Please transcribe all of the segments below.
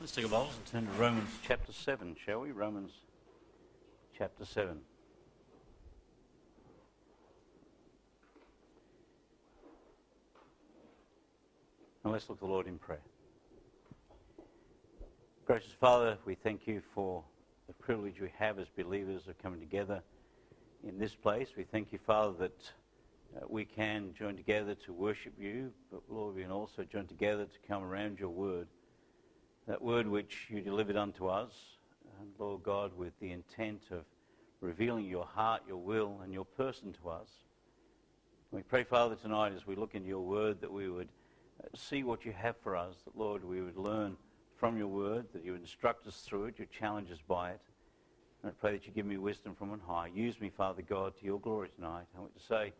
Let's take a Bibles and turn to Romans chapter 7, shall we? Romans chapter 7. And let's look to the Lord in prayer. Gracious Father, we thank you for the privilege we have as believers of coming together in this place. We thank you, Father, that uh, we can join together to worship you, but Lord, we can also join together to come around your word, that word which you delivered unto us, and Lord God, with the intent of revealing your heart, your will, and your person to us. We pray, Father, tonight as we look into your word that we would uh, see what you have for us, that, Lord, we would learn from your word, that you would instruct us through it, you challenge us by it. And I pray that you give me wisdom from on high. Use me, Father God, to your glory tonight. I want to say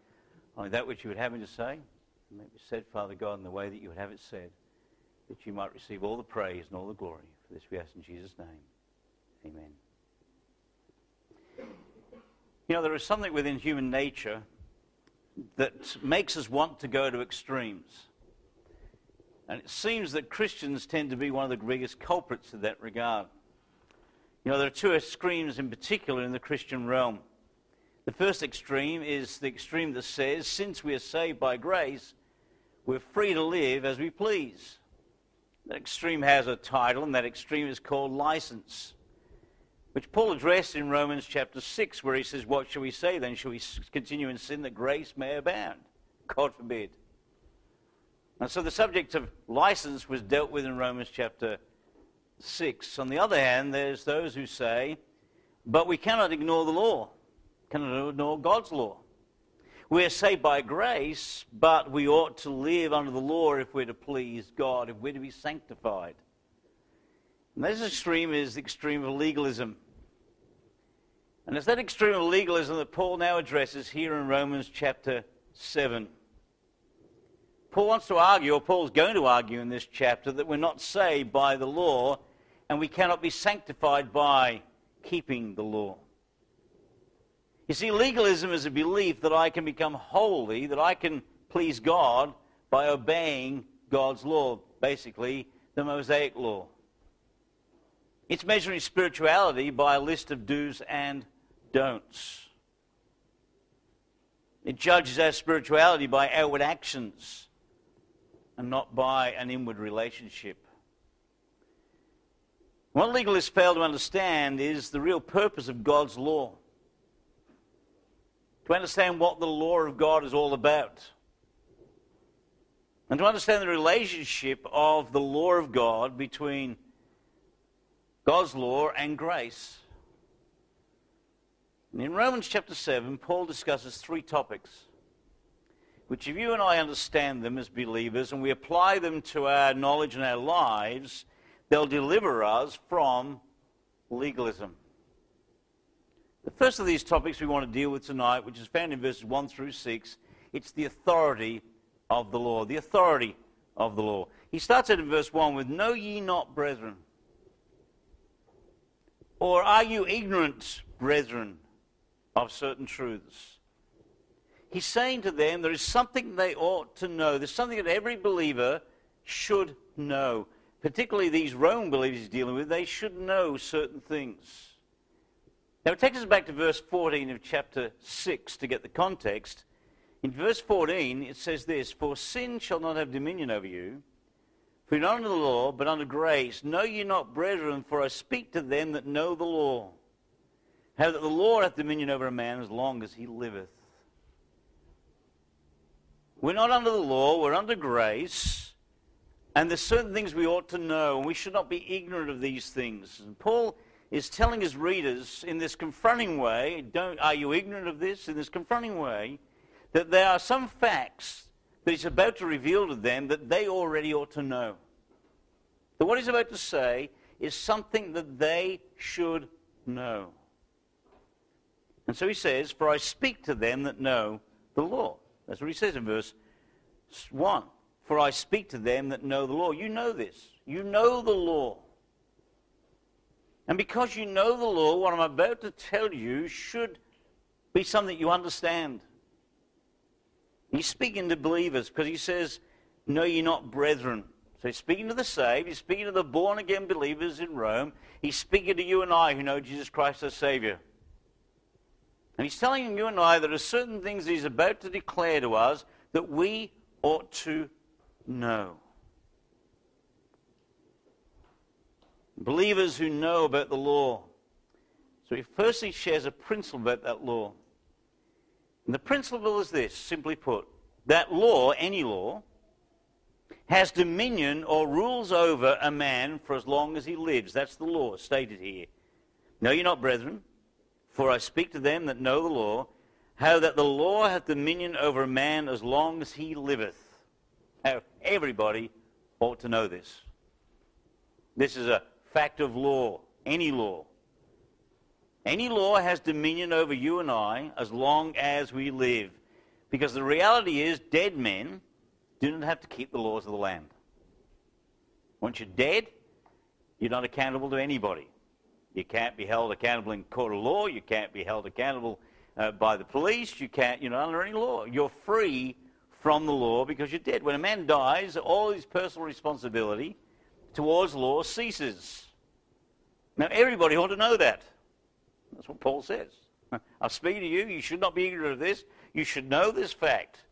only that which you would have me to say. May be said, Father God, in the way that you would have it said, that you might receive all the praise and all the glory. For this we ask in Jesus' name. Amen. You know, there is something within human nature that makes us want to go to extremes. And it seems that Christians tend to be one of the biggest culprits in that regard. You know, there are two extremes in particular in the Christian realm. The first extreme is the extreme that says, since we are saved by grace, we're free to live as we please. That extreme has a title, and that extreme is called license, which Paul addressed in Romans chapter 6, where he says, What shall we say then? Shall we continue in sin that grace may abound? God forbid. And so the subject of license was dealt with in Romans chapter 6. On the other hand, there's those who say, but we cannot ignore the law, cannot ignore God's law. We are saved by grace, but we ought to live under the law if we're to please God, if we're to be sanctified. And this extreme is the extreme of legalism. And it's that extreme of legalism that Paul now addresses here in Romans chapter 7. Paul wants to argue, or Paul's going to argue in this chapter, that we're not saved by the law, and we cannot be sanctified by keeping the law. You see, legalism is a belief that I can become holy, that I can please God by obeying God's law, basically the Mosaic law. It's measuring spirituality by a list of do's and don'ts. It judges our spirituality by outward actions and not by an inward relationship. What legalists fail to understand is the real purpose of God's law. To understand what the law of God is all about. And to understand the relationship of the law of God between God's law and grace. And in Romans chapter 7, Paul discusses three topics, which if you and I understand them as believers and we apply them to our knowledge and our lives, They'll deliver us from legalism. The first of these topics we want to deal with tonight, which is found in verses 1 through 6, it's the authority of the law. The authority of the law. He starts it in verse 1 with, Know ye not, brethren? Or are you ignorant, brethren, of certain truths? He's saying to them there is something they ought to know. There's something that every believer should know particularly these Rome believers he's dealing with, they should know certain things. Now it takes us back to verse 14 of chapter 6 to get the context. In verse 14, it says this For sin shall not have dominion over you, for not under the law, but under grace. Know ye not, brethren, for I speak to them that know the law, how that the law hath dominion over a man as long as he liveth. We're not under the law, we're under grace. And there's certain things we ought to know, and we should not be ignorant of these things. And Paul is telling his readers in this confronting way, are you ignorant of this? In this confronting way, that there are some facts that he's about to reveal to them that they already ought to know. That what he's about to say is something that they should know. And so he says, For I speak to them that know the law. That's what he says in verse 1. For I speak to them that know the law. You know this. You know the law. And because you know the law, what I'm about to tell you should be something you understand. He's speaking to believers because he says, No, you're not brethren. So he's speaking to the saved. He's speaking to the born again believers in Rome. He's speaking to you and I who know Jesus Christ as Savior. And he's telling you and I there are certain things he's about to declare to us that we ought to know. Believers who know about the law. So he firstly shares a principle about that law. And the principle is this, simply put, that law, any law, has dominion or rules over a man for as long as he lives. That's the law stated here. Know ye not, brethren, for I speak to them that know the law, how that the law hath dominion over a man as long as he liveth. How everybody ought to know this. This is a fact of law, any law. Any law has dominion over you and I as long as we live. Because the reality is, dead men do not have to keep the laws of the land. Once you're dead, you're not accountable to anybody. You can't be held accountable in court of law. You can't be held accountable uh, by the police. You can't, you're not under any law. You're free from the law because you're dead. When a man dies, all his personal responsibility towards law ceases. Now, everybody ought to know that. That's what Paul says. I speak to you, you should not be ignorant of this. You should know this fact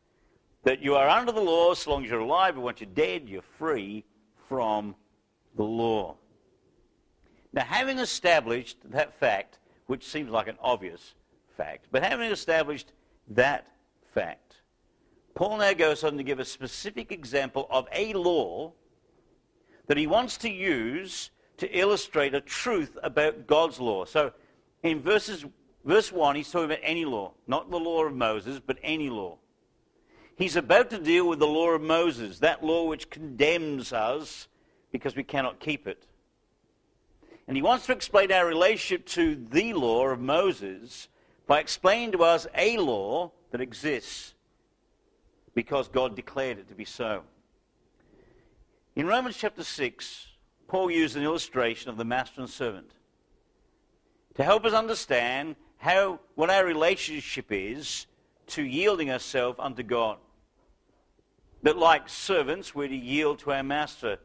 that you are under the law so long as you're alive, but once you're dead, you're free from the law. Now, having established that fact, which seems like an obvious fact, but having established that fact, Paul now goes on to give a specific example of a law that he wants to use to illustrate a truth about God's law. So in verses, verse 1, he's talking about any law, not the law of Moses, but any law. He's about to deal with the law of Moses, that law which condemns us because we cannot keep it. And he wants to explain our relationship to the law of Moses by explaining to us a law that exists because God declared it to be so. In Romans chapter 6, Paul used an illustration of the master and servant to help us understand how, what our relationship is to yielding ourselves unto God. That like servants, we're to yield to our master.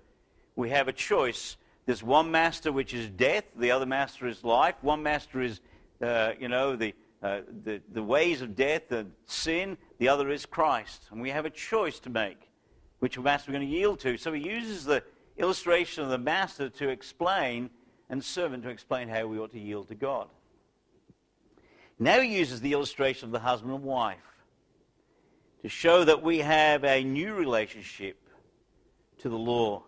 We have a choice. There's one master which is death, the other master is life. One master is, uh, you know, the, uh, the, the ways of death and sin. The other is Christ. And we have a choice to make which master we're going to yield to. So he uses the illustration of the master to explain and servant to explain how we ought to yield to God. Now he uses the illustration of the husband and wife to show that we have a new relationship to the law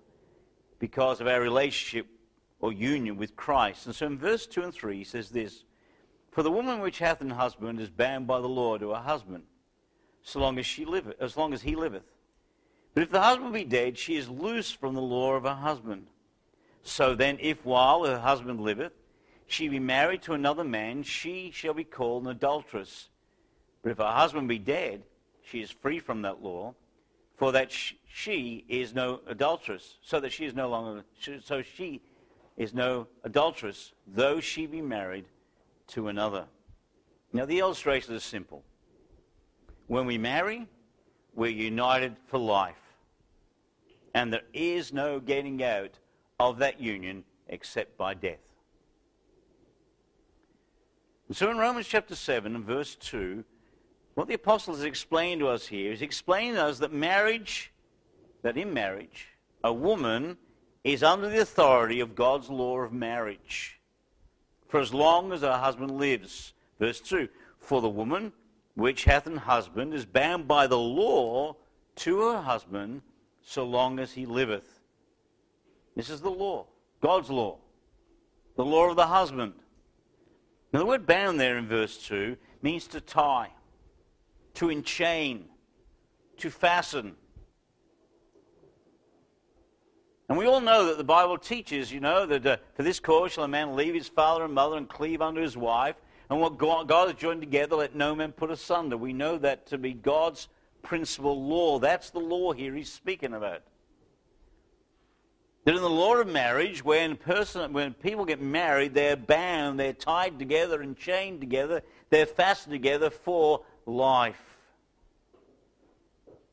because of our relationship or union with Christ. And so in verse 2 and 3 he says this For the woman which hath an husband is bound by the law to her husband, so long as she liveth, as long as he liveth. But if the husband be dead, she is loose from the law of her husband. So then, if while her husband liveth, she be married to another man, she shall be called an adulteress. But if her husband be dead, she is free from that law, for that she is no adulteress, so that she is no longer, so she is no adulteress, though she be married to another. Now, the illustration is simple. When we marry, we're united for life. And there is no getting out of that union except by death. And so in Romans chapter 7 and verse 2, what the apostle has explained to us here is explaining to us that marriage, that in marriage, a woman is under the authority of God's law of marriage for as long as her husband lives. Verse 2 For the woman which hath an husband is bound by the law to her husband so long as he liveth. This is the law, God's law, the law of the husband. Now, the word bound there in verse 2 means to tie, to enchain, to fasten. And we all know that the Bible teaches, you know, that uh, for this cause shall a man leave his father and mother and cleave unto his wife, and what God has joined together, let no man put asunder. We know that to be God's principal law. That's the law here he's speaking about. That in the law of marriage, when, person, when people get married, they're bound, they're tied together and chained together, they're fastened together for life.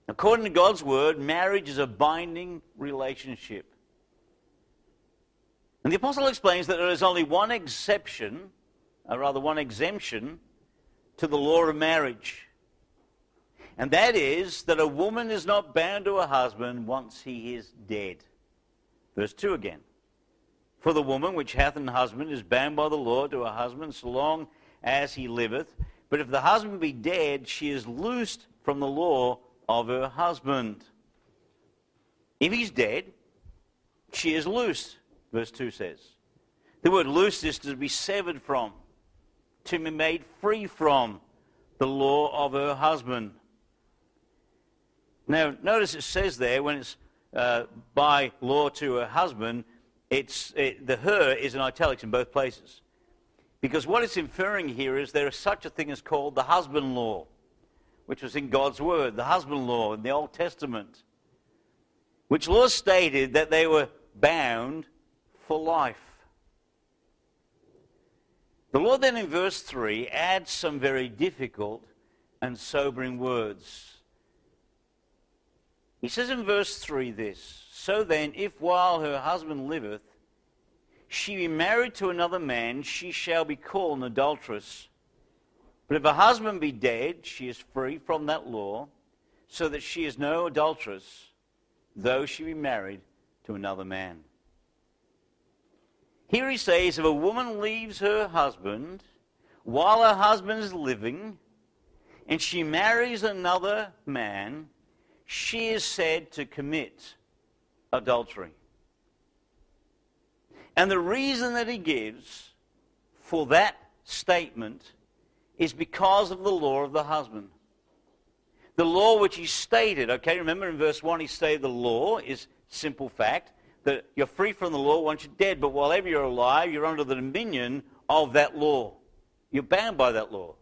According to God's word, marriage is a binding relationship. And the apostle explains that there is only one exception, or rather one exemption, to the law of marriage. And that is that a woman is not bound to a husband once he is dead. Verse 2 again. For the woman which hath an husband is bound by the law to her husband so long as he liveth. But if the husband be dead, she is loosed from the law of her husband. If he's dead, she is loosed, verse 2 says. The word loose is to be severed from, to be made free from the law of her husband. Now, notice it says there when it's uh, by law to her husband, it's, it, the her is in italics in both places. Because what it's inferring here is there is such a thing as called the husband law, which was in God's word, the husband law in the Old Testament, which law stated that they were bound for life. The Lord then in verse 3 adds some very difficult and sobering words. He says in verse 3 this So then, if while her husband liveth, she be married to another man, she shall be called an adulteress. But if her husband be dead, she is free from that law, so that she is no adulteress, though she be married to another man. Here he says if a woman leaves her husband while her husband is living, and she marries another man, she is said to commit adultery. And the reason that he gives for that statement is because of the law of the husband. The law which he stated, okay, remember in verse 1 he stated the law is simple fact that you're free from the law once you're dead, but while ever you're alive, you're under the dominion of that law. You're bound by that law.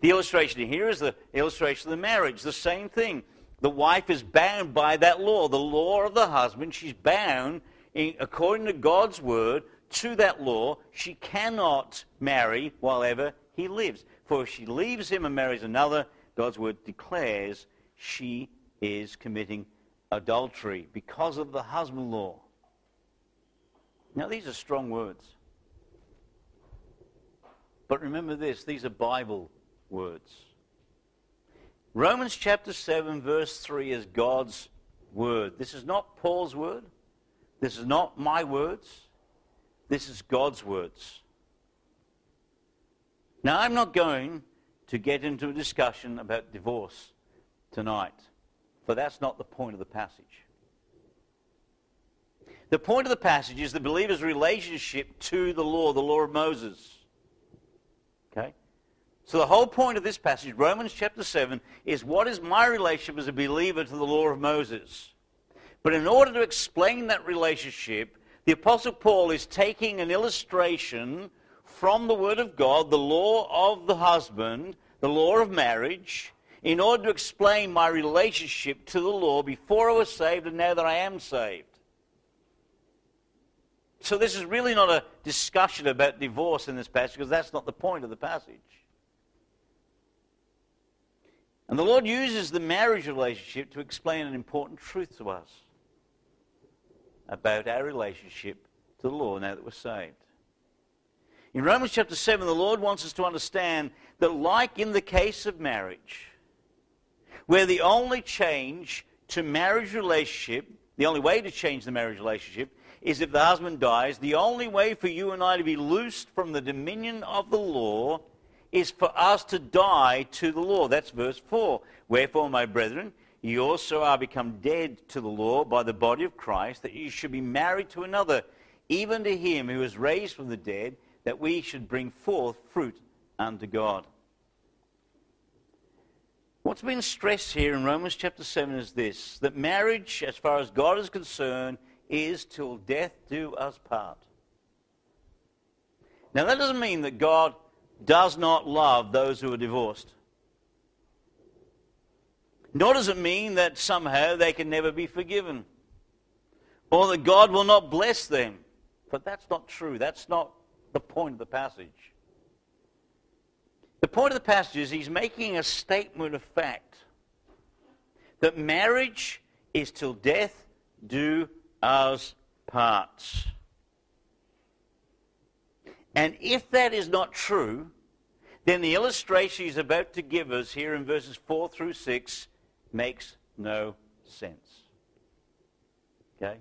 The illustration here is the illustration of the marriage, the same thing. The wife is bound by that law, the law of the husband. She's bound, in, according to God's word, to that law. She cannot marry while ever he lives. For if she leaves him and marries another, God's word declares she is committing adultery because of the husband law. Now, these are strong words. But remember this these are Bible words. Romans chapter 7, verse 3 is God's word. This is not Paul's word. This is not my words. This is God's words. Now, I'm not going to get into a discussion about divorce tonight, for that's not the point of the passage. The point of the passage is the believer's relationship to the law, the law of Moses. Okay? So the whole point of this passage, Romans chapter 7, is what is my relationship as a believer to the law of Moses? But in order to explain that relationship, the Apostle Paul is taking an illustration from the Word of God, the law of the husband, the law of marriage, in order to explain my relationship to the law before I was saved and now that I am saved. So this is really not a discussion about divorce in this passage because that's not the point of the passage. And the Lord uses the marriage relationship to explain an important truth to us about our relationship to the Lord now that we're saved. In Romans chapter 7, the Lord wants us to understand that, like in the case of marriage, where the only change to marriage relationship, the only way to change the marriage relationship, is if the husband dies, the only way for you and I to be loosed from the dominion of the law is for us to die to the law. That's verse 4. Wherefore, my brethren, ye also are become dead to the law by the body of Christ, that ye should be married to another, even to him who was raised from the dead, that we should bring forth fruit unto God. What's been stressed here in Romans chapter 7 is this that marriage, as far as God is concerned, is till death do us part. Now, that doesn't mean that God does not love those who are divorced. Nor does it mean that somehow they can never be forgiven or that God will not bless them. But that's not true. That's not the point of the passage. The point of the passage is he's making a statement of fact that marriage is till death do us part. And if that is not true, then the illustration he's about to give us here in verses 4 through 6 makes no sense. Okay?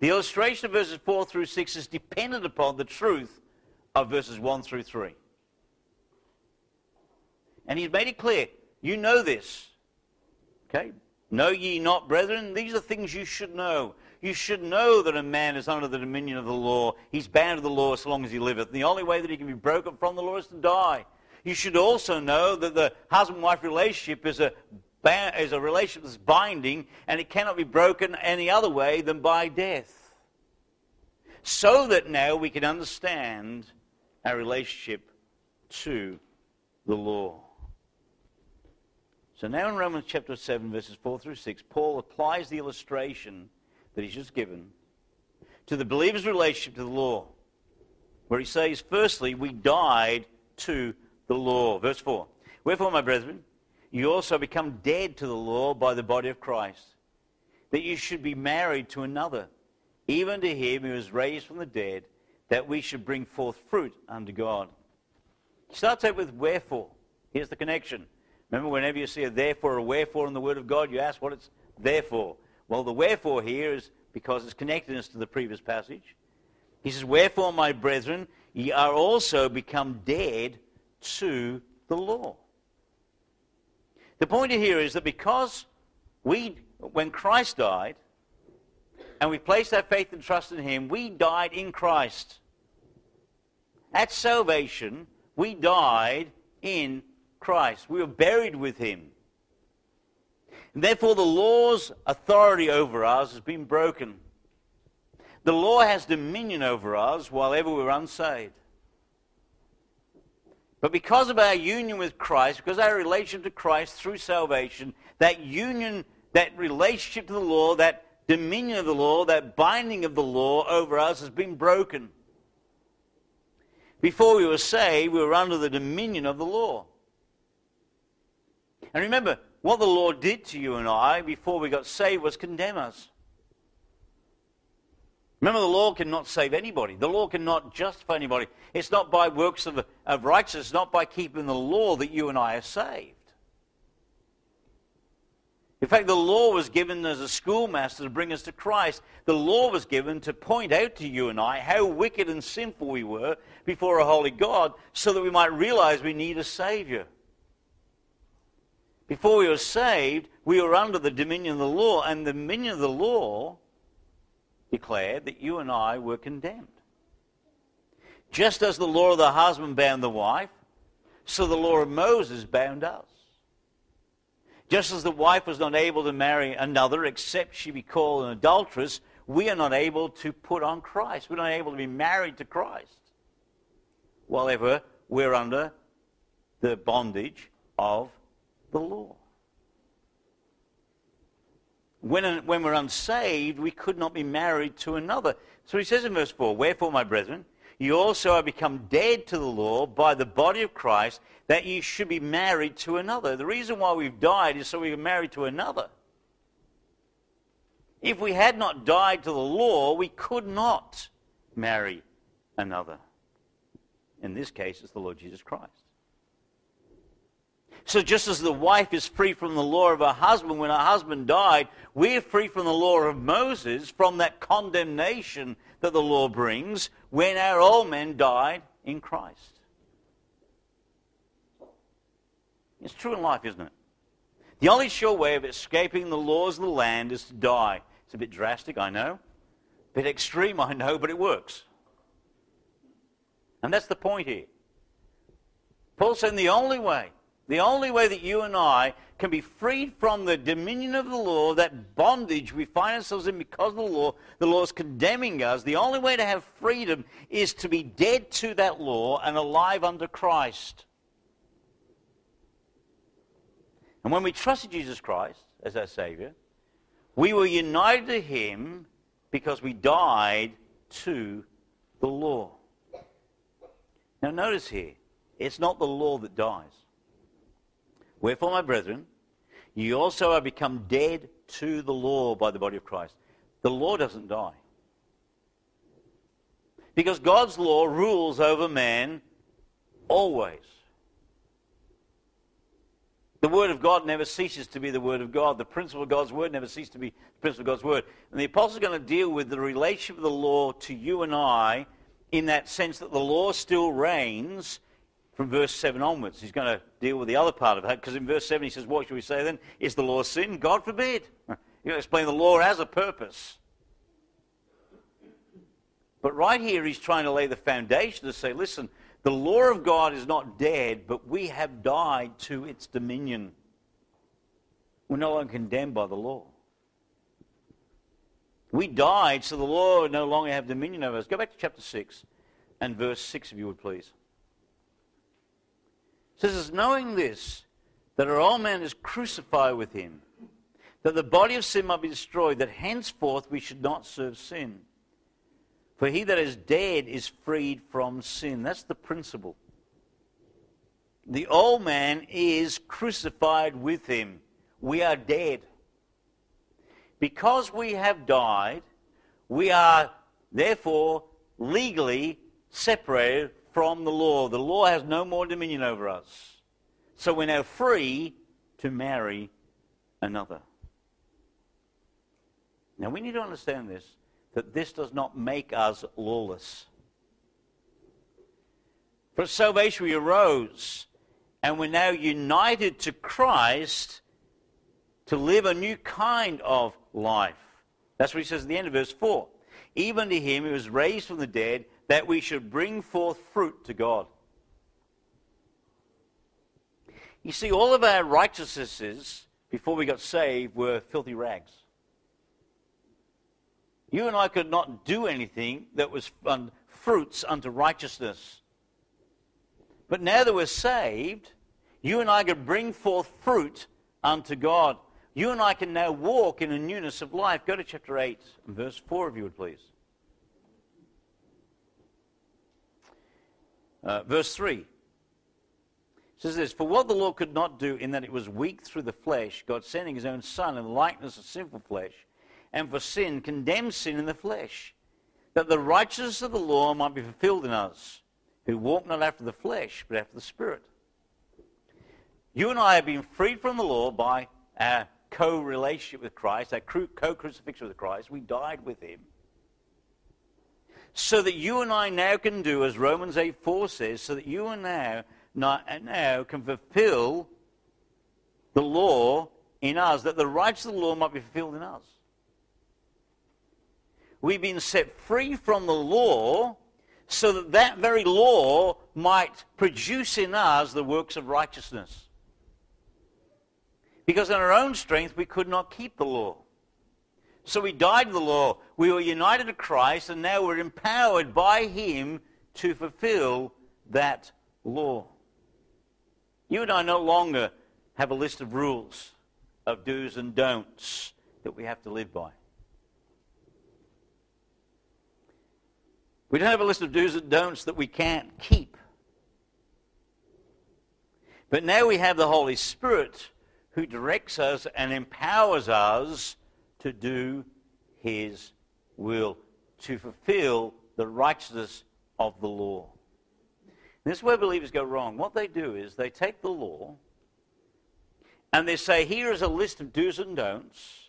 The illustration of verses 4 through 6 is dependent upon the truth of verses 1 through 3. And he's made it clear. You know this. Okay? Know ye not, brethren? These are things you should know. You should know that a man is under the dominion of the law. He's bound to the law so long as he liveth. And the only way that he can be broken from the law is to die. You should also know that the husband-wife relationship is a, is a relationship that's binding, and it cannot be broken any other way than by death. So that now we can understand our relationship to the law. So now in Romans chapter 7, verses 4 through 6, Paul applies the illustration that he's just given to the believer's relationship to the law, where he says, firstly, we died to the law. Verse 4 Wherefore, my brethren, you also become dead to the law by the body of Christ, that you should be married to another, even to him who was raised from the dead, that we should bring forth fruit unto God. He starts out with wherefore. Here's the connection. Remember, whenever you see a therefore or a wherefore in the Word of God, you ask what it's there for. Well, the wherefore here is because it's connectedness to the previous passage. He says, Wherefore, my brethren, ye are also become dead to the law. The point here is that because we, when Christ died, and we placed our faith and trust in him, we died in Christ. At salvation, we died in Christ. We were buried with him. And therefore, the law's authority over us has been broken. The law has dominion over us while ever we're unsaved. But because of our union with Christ, because our relation to Christ through salvation, that union, that relationship to the law, that dominion of the law, that binding of the law over us has been broken. Before we were saved, we were under the dominion of the law. And remember, what the law did to you and I before we got saved was condemn us. Remember, the law cannot save anybody. The law cannot justify anybody. It's not by works of, of righteousness, not by keeping the law that you and I are saved. In fact, the law was given as a schoolmaster to bring us to Christ. The law was given to point out to you and I how wicked and sinful we were before a holy God so that we might realize we need a Savior. Before we were saved, we were under the dominion of the law, and the dominion of the law declared that you and I were condemned. Just as the law of the husband bound the wife, so the law of Moses bound us. Just as the wife was not able to marry another except she be called an adulteress, we are not able to put on Christ. We're not able to be married to Christ while ever we're under the bondage of the law. When, when we're unsaved, we could not be married to another. So he says in verse 4 Wherefore, my brethren, you also are become dead to the law by the body of Christ, that you should be married to another. The reason why we've died is so we are married to another. If we had not died to the law, we could not marry another. In this case, it's the Lord Jesus Christ. So just as the wife is free from the law of her husband when her husband died, we're free from the law of Moses, from that condemnation that the law brings when our old men died in Christ. It's true in life, isn't it? The only sure way of escaping the laws of the land is to die. It's a bit drastic, I know. A bit extreme, I know, but it works. And that's the point here. Paul said the only way the only way that you and I can be freed from the dominion of the law, that bondage we find ourselves in because of the law, the law is condemning us, the only way to have freedom is to be dead to that law and alive under Christ. And when we trusted Jesus Christ as our Savior, we were united to Him because we died to the law. Now, notice here, it's not the law that dies. Wherefore, my brethren, you also are become dead to the law by the body of Christ. The law doesn't die. Because God's law rules over man always. The Word of God never ceases to be the Word of God. The principle of God's Word never ceases to be the principle of God's Word. And the Apostle is going to deal with the relationship of the law to you and I in that sense that the law still reigns from verse 7 onwards. He's going to deal with the other part of that because in verse 7 he says, What should we say then? Is the law sin? God forbid. He's going to explain the law as a purpose. But right here he's trying to lay the foundation to say, listen, the law of God is not dead, but we have died to its dominion. We're no longer condemned by the law. We died, so the law no longer have dominion over us. Go back to chapter 6 and verse 6, if you would please. Says, knowing this, that our old man is crucified with him, that the body of sin might be destroyed, that henceforth we should not serve sin. For he that is dead is freed from sin. That's the principle. The old man is crucified with him. We are dead. Because we have died, we are therefore legally separated from the law. The law has no more dominion over us. So we're now free to marry another. Now we need to understand this that this does not make us lawless. For salvation we arose, and we're now united to Christ to live a new kind of life. That's what he says at the end of verse 4. Even to him who was raised from the dead, that we should bring forth fruit to God. You see, all of our righteousnesses before we got saved were filthy rags. You and I could not do anything that was fruits unto righteousness. But now that we're saved, you and I can bring forth fruit unto God. You and I can now walk in a newness of life. Go to chapter 8, verse 4, if you would please. Uh, verse 3 says this For what the law could not do, in that it was weak through the flesh, God sending his own Son in the likeness of sinful flesh, and for sin condemned sin in the flesh, that the righteousness of the law might be fulfilled in us, who walk not after the flesh, but after the Spirit. You and I have been freed from the law by our co-relationship with Christ, our co-crucifixion with Christ. We died with him. So that you and I now can do, as Romans 8 4 says, so that you and now, now can fulfill the law in us, that the righteousness of the law might be fulfilled in us. We've been set free from the law so that that very law might produce in us the works of righteousness. Because in our own strength, we could not keep the law. So we died to the law. We were united to Christ, and now we're empowered by Him to fulfill that law. You and I no longer have a list of rules, of do's and don'ts that we have to live by. We don't have a list of do's and don'ts that we can't keep. But now we have the Holy Spirit who directs us and empowers us to do his will, to fulfill the righteousness of the law. This is where believers go wrong. What they do is they take the law and they say, here is a list of do's and don'ts,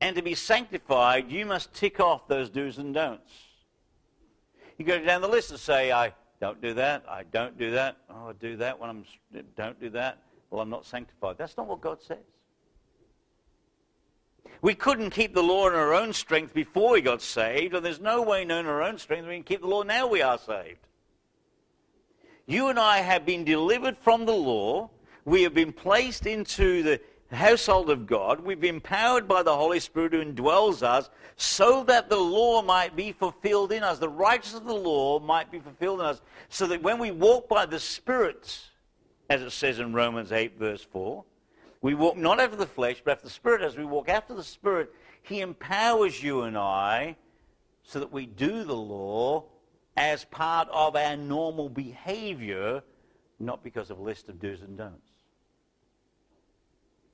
and to be sanctified, you must tick off those do's and don'ts. You go down the list and say, I don't do that, I don't do that, oh, I do that when I'm, don't do that. Well, I'm not sanctified. That's not what God says. We couldn't keep the law in our own strength before we got saved, and there's no way known in our own strength we can keep the law now we are saved. You and I have been delivered from the law. We have been placed into the household of God. We've been empowered by the Holy Spirit who indwells us so that the law might be fulfilled in us. The righteousness of the law might be fulfilled in us so that when we walk by the Spirit, as it says in Romans 8, verse 4, we walk not after the flesh, but after the Spirit. As we walk after the Spirit, He empowers you and I so that we do the law as part of our normal behavior, not because of a list of do's and don'ts.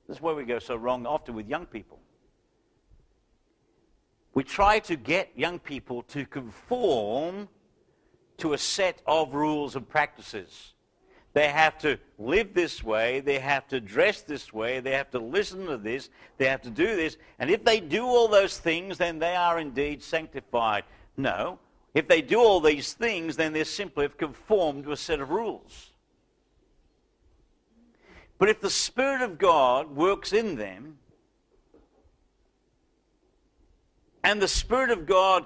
This is where we go so wrong often with young people. We try to get young people to conform to a set of rules and practices. They have to live this way, they have to dress this way, they have to listen to this, they have to do this. And if they do all those things, then they are indeed sanctified. No. If they do all these things, then they simply have conformed to a set of rules. But if the Spirit of God works in them, and the Spirit of God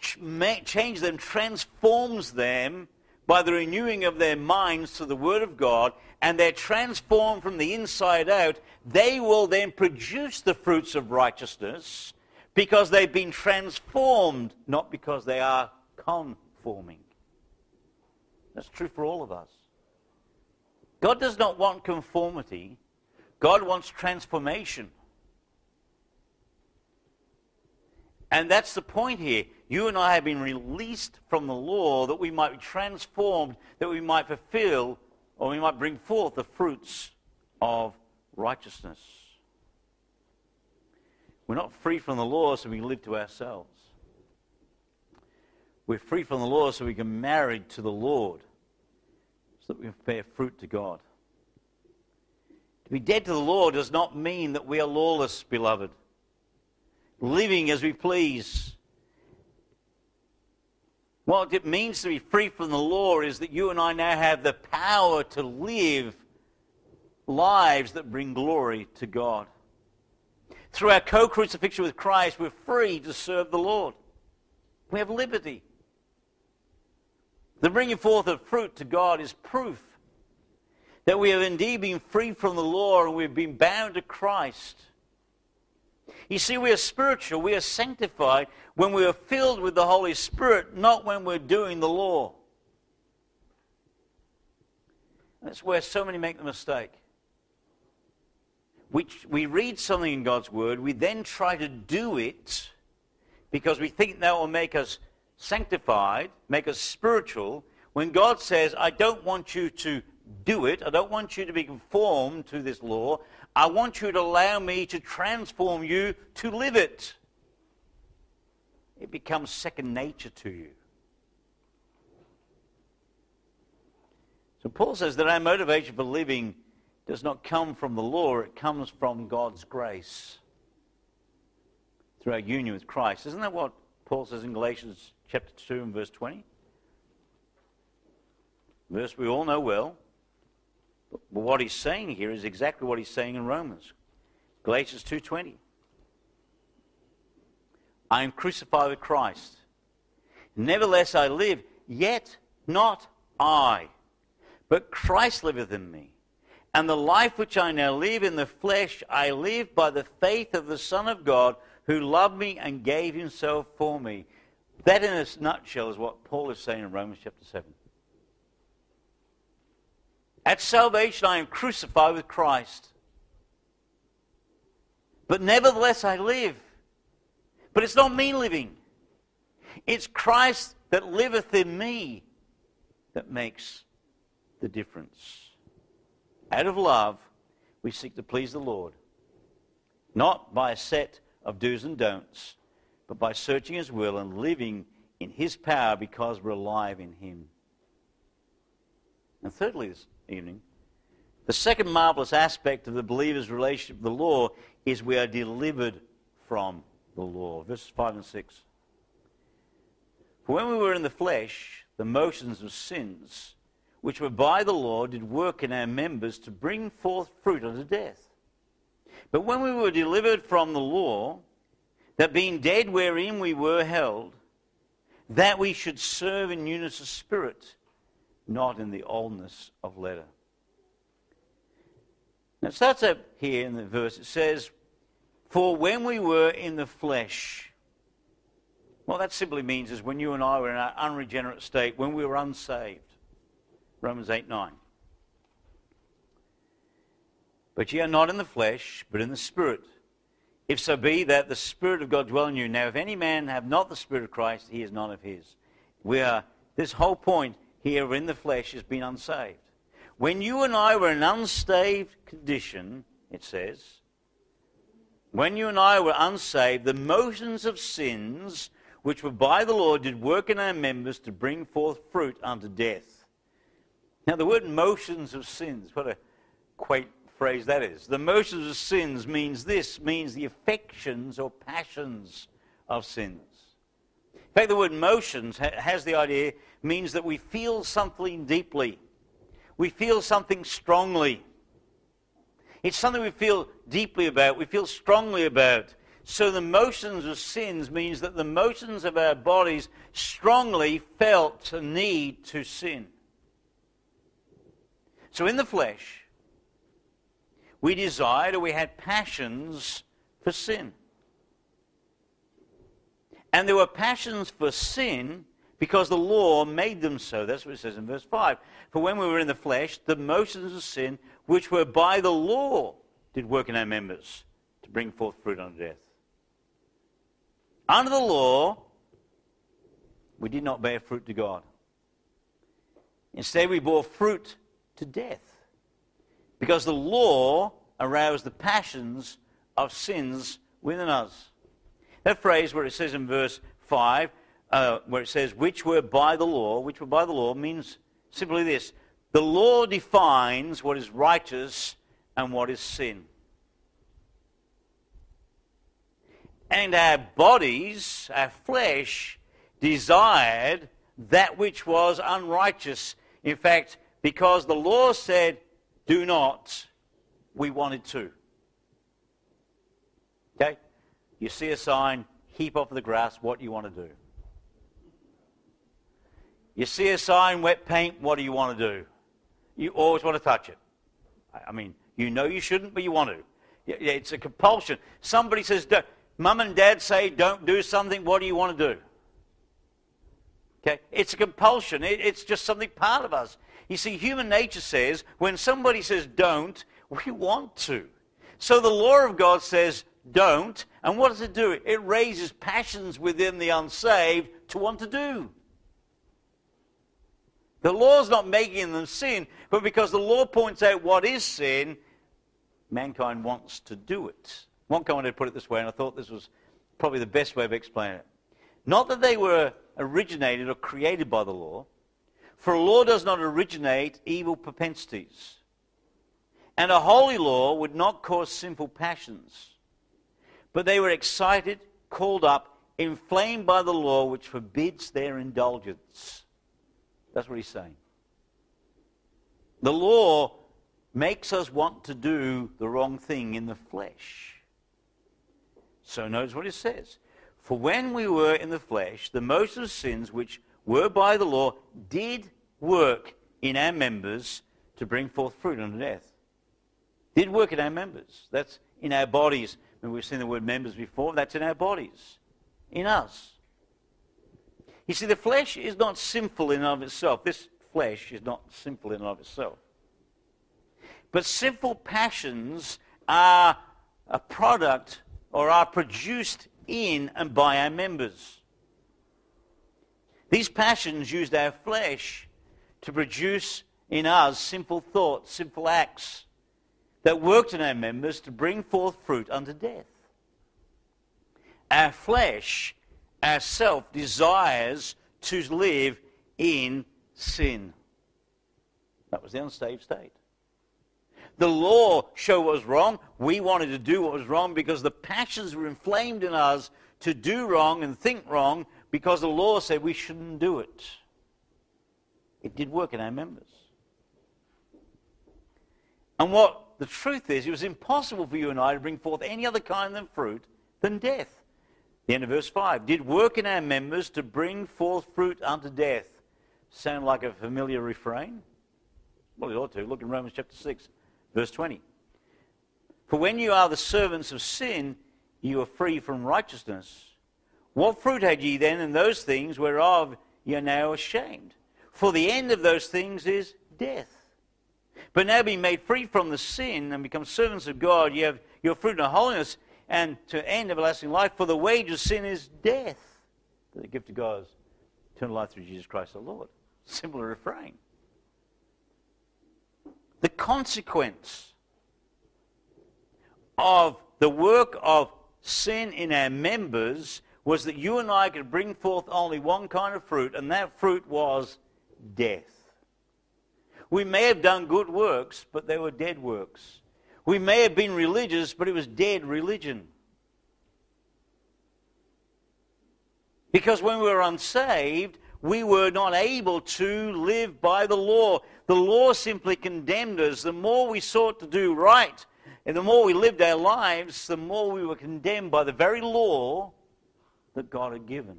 changes them, transforms them by the renewing of their minds to the Word of God, and they're transformed from the inside out, they will then produce the fruits of righteousness because they've been transformed, not because they are conforming. That's true for all of us. God does not want conformity, God wants transformation. And that's the point here. You and I have been released from the law that we might be transformed, that we might fulfill, or we might bring forth the fruits of righteousness. We're not free from the law so we can live to ourselves. We're free from the law so we can marry to the Lord, so that we can bear fruit to God. To be dead to the law does not mean that we are lawless, beloved living as we please. What it means to be free from the law is that you and I now have the power to live lives that bring glory to God. Through our co crucifixion with Christ, we're free to serve the Lord. We have liberty. The bringing forth of fruit to God is proof that we have indeed been free from the law and we've been bound to Christ. You see, we are spiritual, we are sanctified when we are filled with the Holy Spirit, not when we're doing the law. That's where so many make the mistake. We, we read something in God's Word, we then try to do it because we think that will make us sanctified, make us spiritual, when God says, I don't want you to do it, I don't want you to be conformed to this law, I want you to allow me to transform you to live it. It becomes second nature to you. So Paul says that our motivation for living does not come from the law, it comes from God's grace through our union with Christ. Isn't that what Paul says in Galatians chapter 2 and verse 20? Verse we all know well. But what he's saying here is exactly what he's saying in Romans. Galatians 2.20. I am crucified with Christ. Nevertheless I live, yet not I, but Christ liveth in me. And the life which I now live in the flesh, I live by the faith of the Son of God, who loved me and gave himself for me. That, in a nutshell, is what Paul is saying in Romans chapter 7. At salvation, I am crucified with Christ. But nevertheless, I live. But it's not me living, it's Christ that liveth in me that makes the difference. Out of love, we seek to please the Lord, not by a set of do's and don'ts, but by searching His will and living in His power because we're alive in Him. And thirdly, evening. The second marvelous aspect of the believer's relationship with the law is we are delivered from the law. Verses 5 and 6. For when we were in the flesh, the motions of sins, which were by the law, did work in our members to bring forth fruit unto death. But when we were delivered from the law, that being dead wherein we were held, that we should serve in newness of spirit not in the oldness of letter. Now it starts up here in the verse. It says, For when we were in the flesh, what that simply means is when you and I were in our unregenerate state, when we were unsaved. Romans 8 9. But ye are not in the flesh, but in the Spirit. If so be that the Spirit of God dwell in you. Now, if any man have not the Spirit of Christ, he is none of his. We are, this whole point here in the flesh has been unsaved. When you and I were in unsaved condition, it says, when you and I were unsaved, the motions of sins which were by the law did work in our members to bring forth fruit unto death. Now, the word motions of sins, what a quaint phrase that is. The motions of sins means this, means the affections or passions of sins. In fact, the word motions has the idea, means that we feel something deeply. We feel something strongly. It's something we feel deeply about, we feel strongly about. So the motions of sins means that the motions of our bodies strongly felt a need to sin. So in the flesh, we desired or we had passions for sin. And there were passions for sin because the law made them so. That's what it says in verse 5. For when we were in the flesh, the motions of sin, which were by the law, did work in our members to bring forth fruit unto death. Under the law, we did not bear fruit to God. Instead, we bore fruit to death. Because the law aroused the passions of sins within us. That phrase where it says in verse 5, uh, where it says, which were by the law, which were by the law, means simply this. The law defines what is righteous and what is sin. And our bodies, our flesh, desired that which was unrighteous. In fact, because the law said, do not, we wanted to. Okay? You see a sign, heap off the grass, what you want to do? You see a sign, wet paint, what do you want to do? You always want to touch it. I mean, you know you shouldn't, but you want to. It's a compulsion. Somebody says, Mum and Dad say, don't do something, what do you want to do? Okay? It's a compulsion. It's just something part of us. You see, human nature says, when somebody says don't, we want to. So the law of God says don't, and what does it do? It raises passions within the unsaved to want to do. The law's not making them sin, but because the law points out what is sin, mankind wants to do it. One commentator put it this way, and I thought this was probably the best way of explaining it. Not that they were originated or created by the law, for a law does not originate evil propensities. And a holy law would not cause sinful passions. But they were excited, called up, inflamed by the law which forbids their indulgence. That's what he's saying. The law makes us want to do the wrong thing in the flesh. So notice what it says. For when we were in the flesh, the most of sins which were by the law did work in our members to bring forth fruit unto death. Did work in our members. That's in our bodies. And we've seen the word members before. That's in our bodies. In us. You see, the flesh is not sinful in and of itself. This flesh is not sinful in and of itself. But sinful passions are a product or are produced in and by our members. These passions used our flesh to produce in us sinful thoughts, sinful acts that worked in our members to bring forth fruit unto death. Our flesh, our self, desires to live in sin. That was the unsaved state. The law showed what was wrong. We wanted to do what was wrong because the passions were inflamed in us to do wrong and think wrong because the law said we shouldn't do it. It did work in our members. And what the truth is, it was impossible for you and I to bring forth any other kind of fruit than death. The end of verse 5 did work in our members to bring forth fruit unto death. Sound like a familiar refrain? Well, it ought to. Look in Romans chapter 6, verse 20. For when you are the servants of sin, you are free from righteousness. What fruit had ye then in those things whereof ye are now ashamed? For the end of those things is death. But now being made free from the sin and become servants of God, you have your fruit in holiness and to end everlasting life. For the wage of sin is death. But the gift of God is eternal life through Jesus Christ our Lord. Similar refrain. The consequence of the work of sin in our members was that you and I could bring forth only one kind of fruit, and that fruit was death. We may have done good works, but they were dead works. We may have been religious, but it was dead religion. Because when we were unsaved, we were not able to live by the law. The law simply condemned us. The more we sought to do right, and the more we lived our lives, the more we were condemned by the very law that God had given.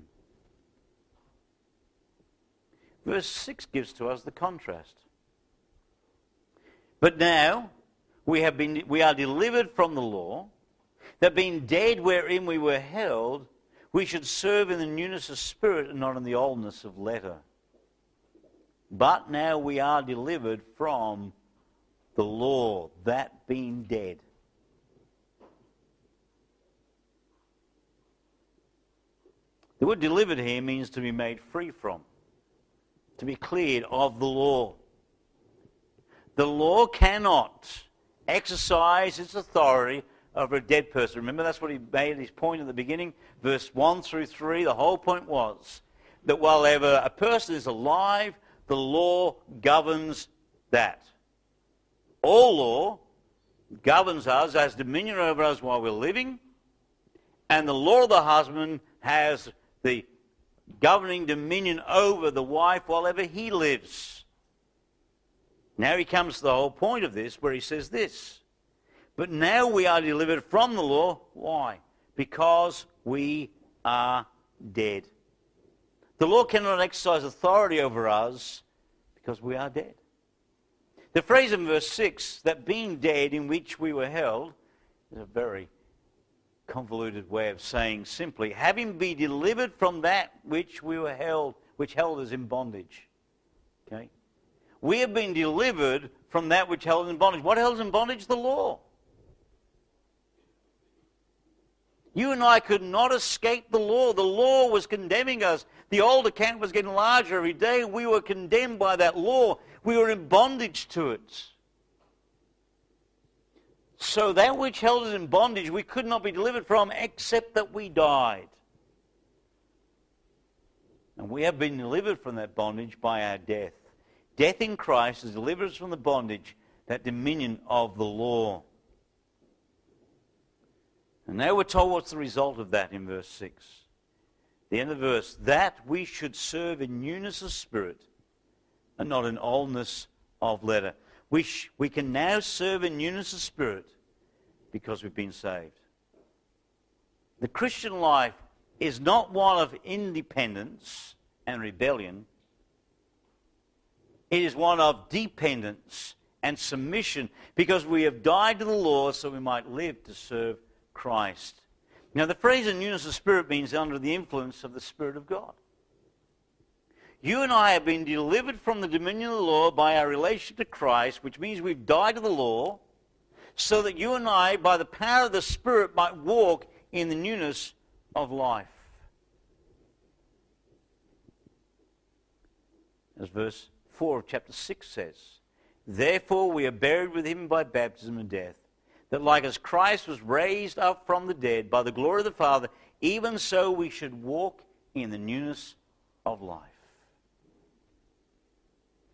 Verse 6 gives to us the contrast. But now we, have been, we are delivered from the law, that being dead wherein we were held, we should serve in the newness of spirit and not in the oldness of letter. But now we are delivered from the law, that being dead. The word delivered here means to be made free from, to be cleared of the law. The law cannot exercise its authority over a dead person. Remember, that's what he made his point at the beginning, verse 1 through 3. The whole point was that while ever a person is alive, the law governs that. All law governs us, has dominion over us while we're living, and the law of the husband has the governing dominion over the wife while ever he lives. Now he comes to the whole point of this, where he says this. But now we are delivered from the law. Why? Because we are dead. The law cannot exercise authority over us because we are dead. The phrase in verse 6, that being dead in which we were held, is a very convoluted way of saying simply, having been delivered from that which we were held, which held us in bondage. Okay? We have been delivered from that which held us in bondage. What held us in bondage? The law. You and I could not escape the law. The law was condemning us. The old account was getting larger every day. We were condemned by that law. We were in bondage to it. So that which held us in bondage we could not be delivered from except that we died. And we have been delivered from that bondage by our death. Death in Christ has delivered us from the bondage, that dominion of the law. And now we're told what's the result of that in verse 6. The end of the verse, that we should serve in newness of spirit and not in oldness of letter. We, sh- we can now serve in newness of spirit because we've been saved. The Christian life is not one of independence and rebellion. It is one of dependence and submission because we have died to the law so we might live to serve Christ. Now, the phrase in newness of spirit means under the influence of the Spirit of God. You and I have been delivered from the dominion of the law by our relation to Christ, which means we've died to the law, so that you and I, by the power of the Spirit, might walk in the newness of life. As verse 4 of chapter 6 says, Therefore we are buried with him by baptism and death that like as Christ was raised up from the dead by the glory of the Father, even so we should walk in the newness of life.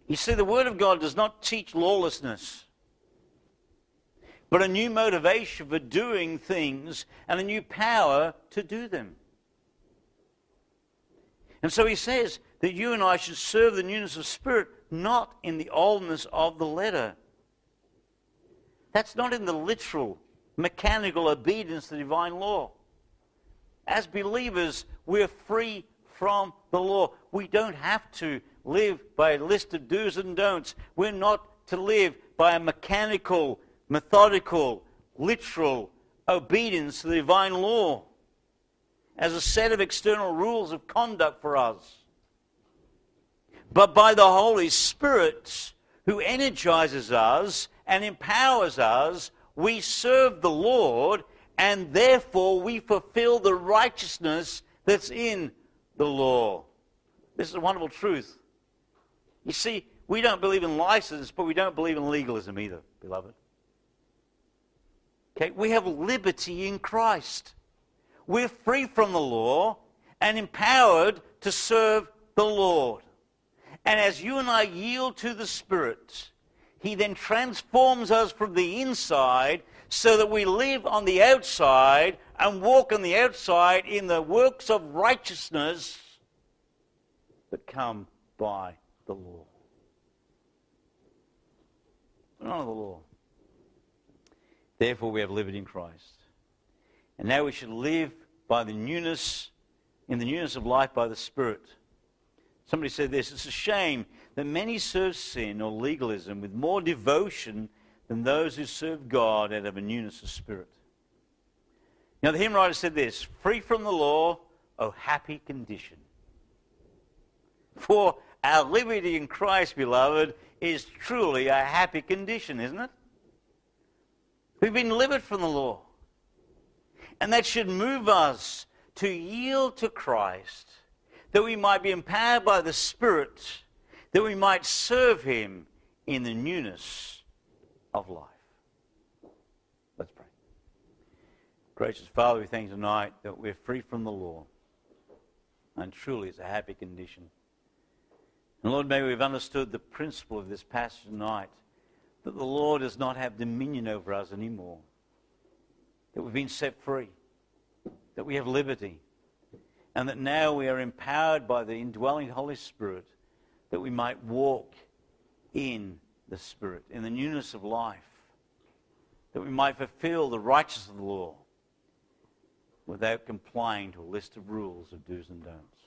You see, the Word of God does not teach lawlessness, but a new motivation for doing things and a new power to do them. And so he says that you and I should serve the newness of spirit, not in the oldness of the letter. That's not in the literal, mechanical obedience to divine law. As believers, we're free from the law. We don't have to live by a list of do's and don'ts. We're not to live by a mechanical, methodical, literal obedience to the divine law as a set of external rules of conduct for us. But by the Holy Spirit who energizes us and empowers us, we serve the Lord, and therefore we fulfill the righteousness that's in the law. This is a wonderful truth. You see, we don't believe in license, but we don't believe in legalism either, beloved. Okay, we have liberty in Christ. We're free from the law and empowered to serve the Lord. And as you and I yield to the Spirit, He then transforms us from the inside so that we live on the outside and walk on the outside in the works of righteousness that come by the law. None of the law. Therefore, we have liberty in Christ. And now we should live by the newness, in the newness of life by the Spirit. Somebody said this it's a shame that many serve sin or legalism with more devotion than those who serve God out of a newness of spirit. Now, the hymn writer said this free from the law, oh happy condition. For our liberty in Christ, beloved, is truly a happy condition, isn't it? We've been delivered from the law. And that should move us to yield to Christ, that we might be empowered by the Spirit, that we might serve Him in the newness of life. Let's pray. Gracious Father, we thank you tonight that we're free from the law. And truly, it's a happy condition. And Lord, may we've understood the principle of this passage tonight that the law does not have dominion over us anymore, that we've been set free, that we have liberty, and that now we are empowered by the indwelling Holy Spirit that we might walk in the Spirit, in the newness of life, that we might fulfill the righteousness of the law without complying to a list of rules of do's and don'ts.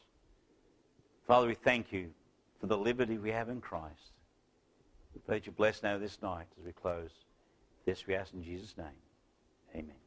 Father, we thank you for the liberty we have in Christ. We pray that you bless now this night as we close. This we ask in Jesus' name. Amen.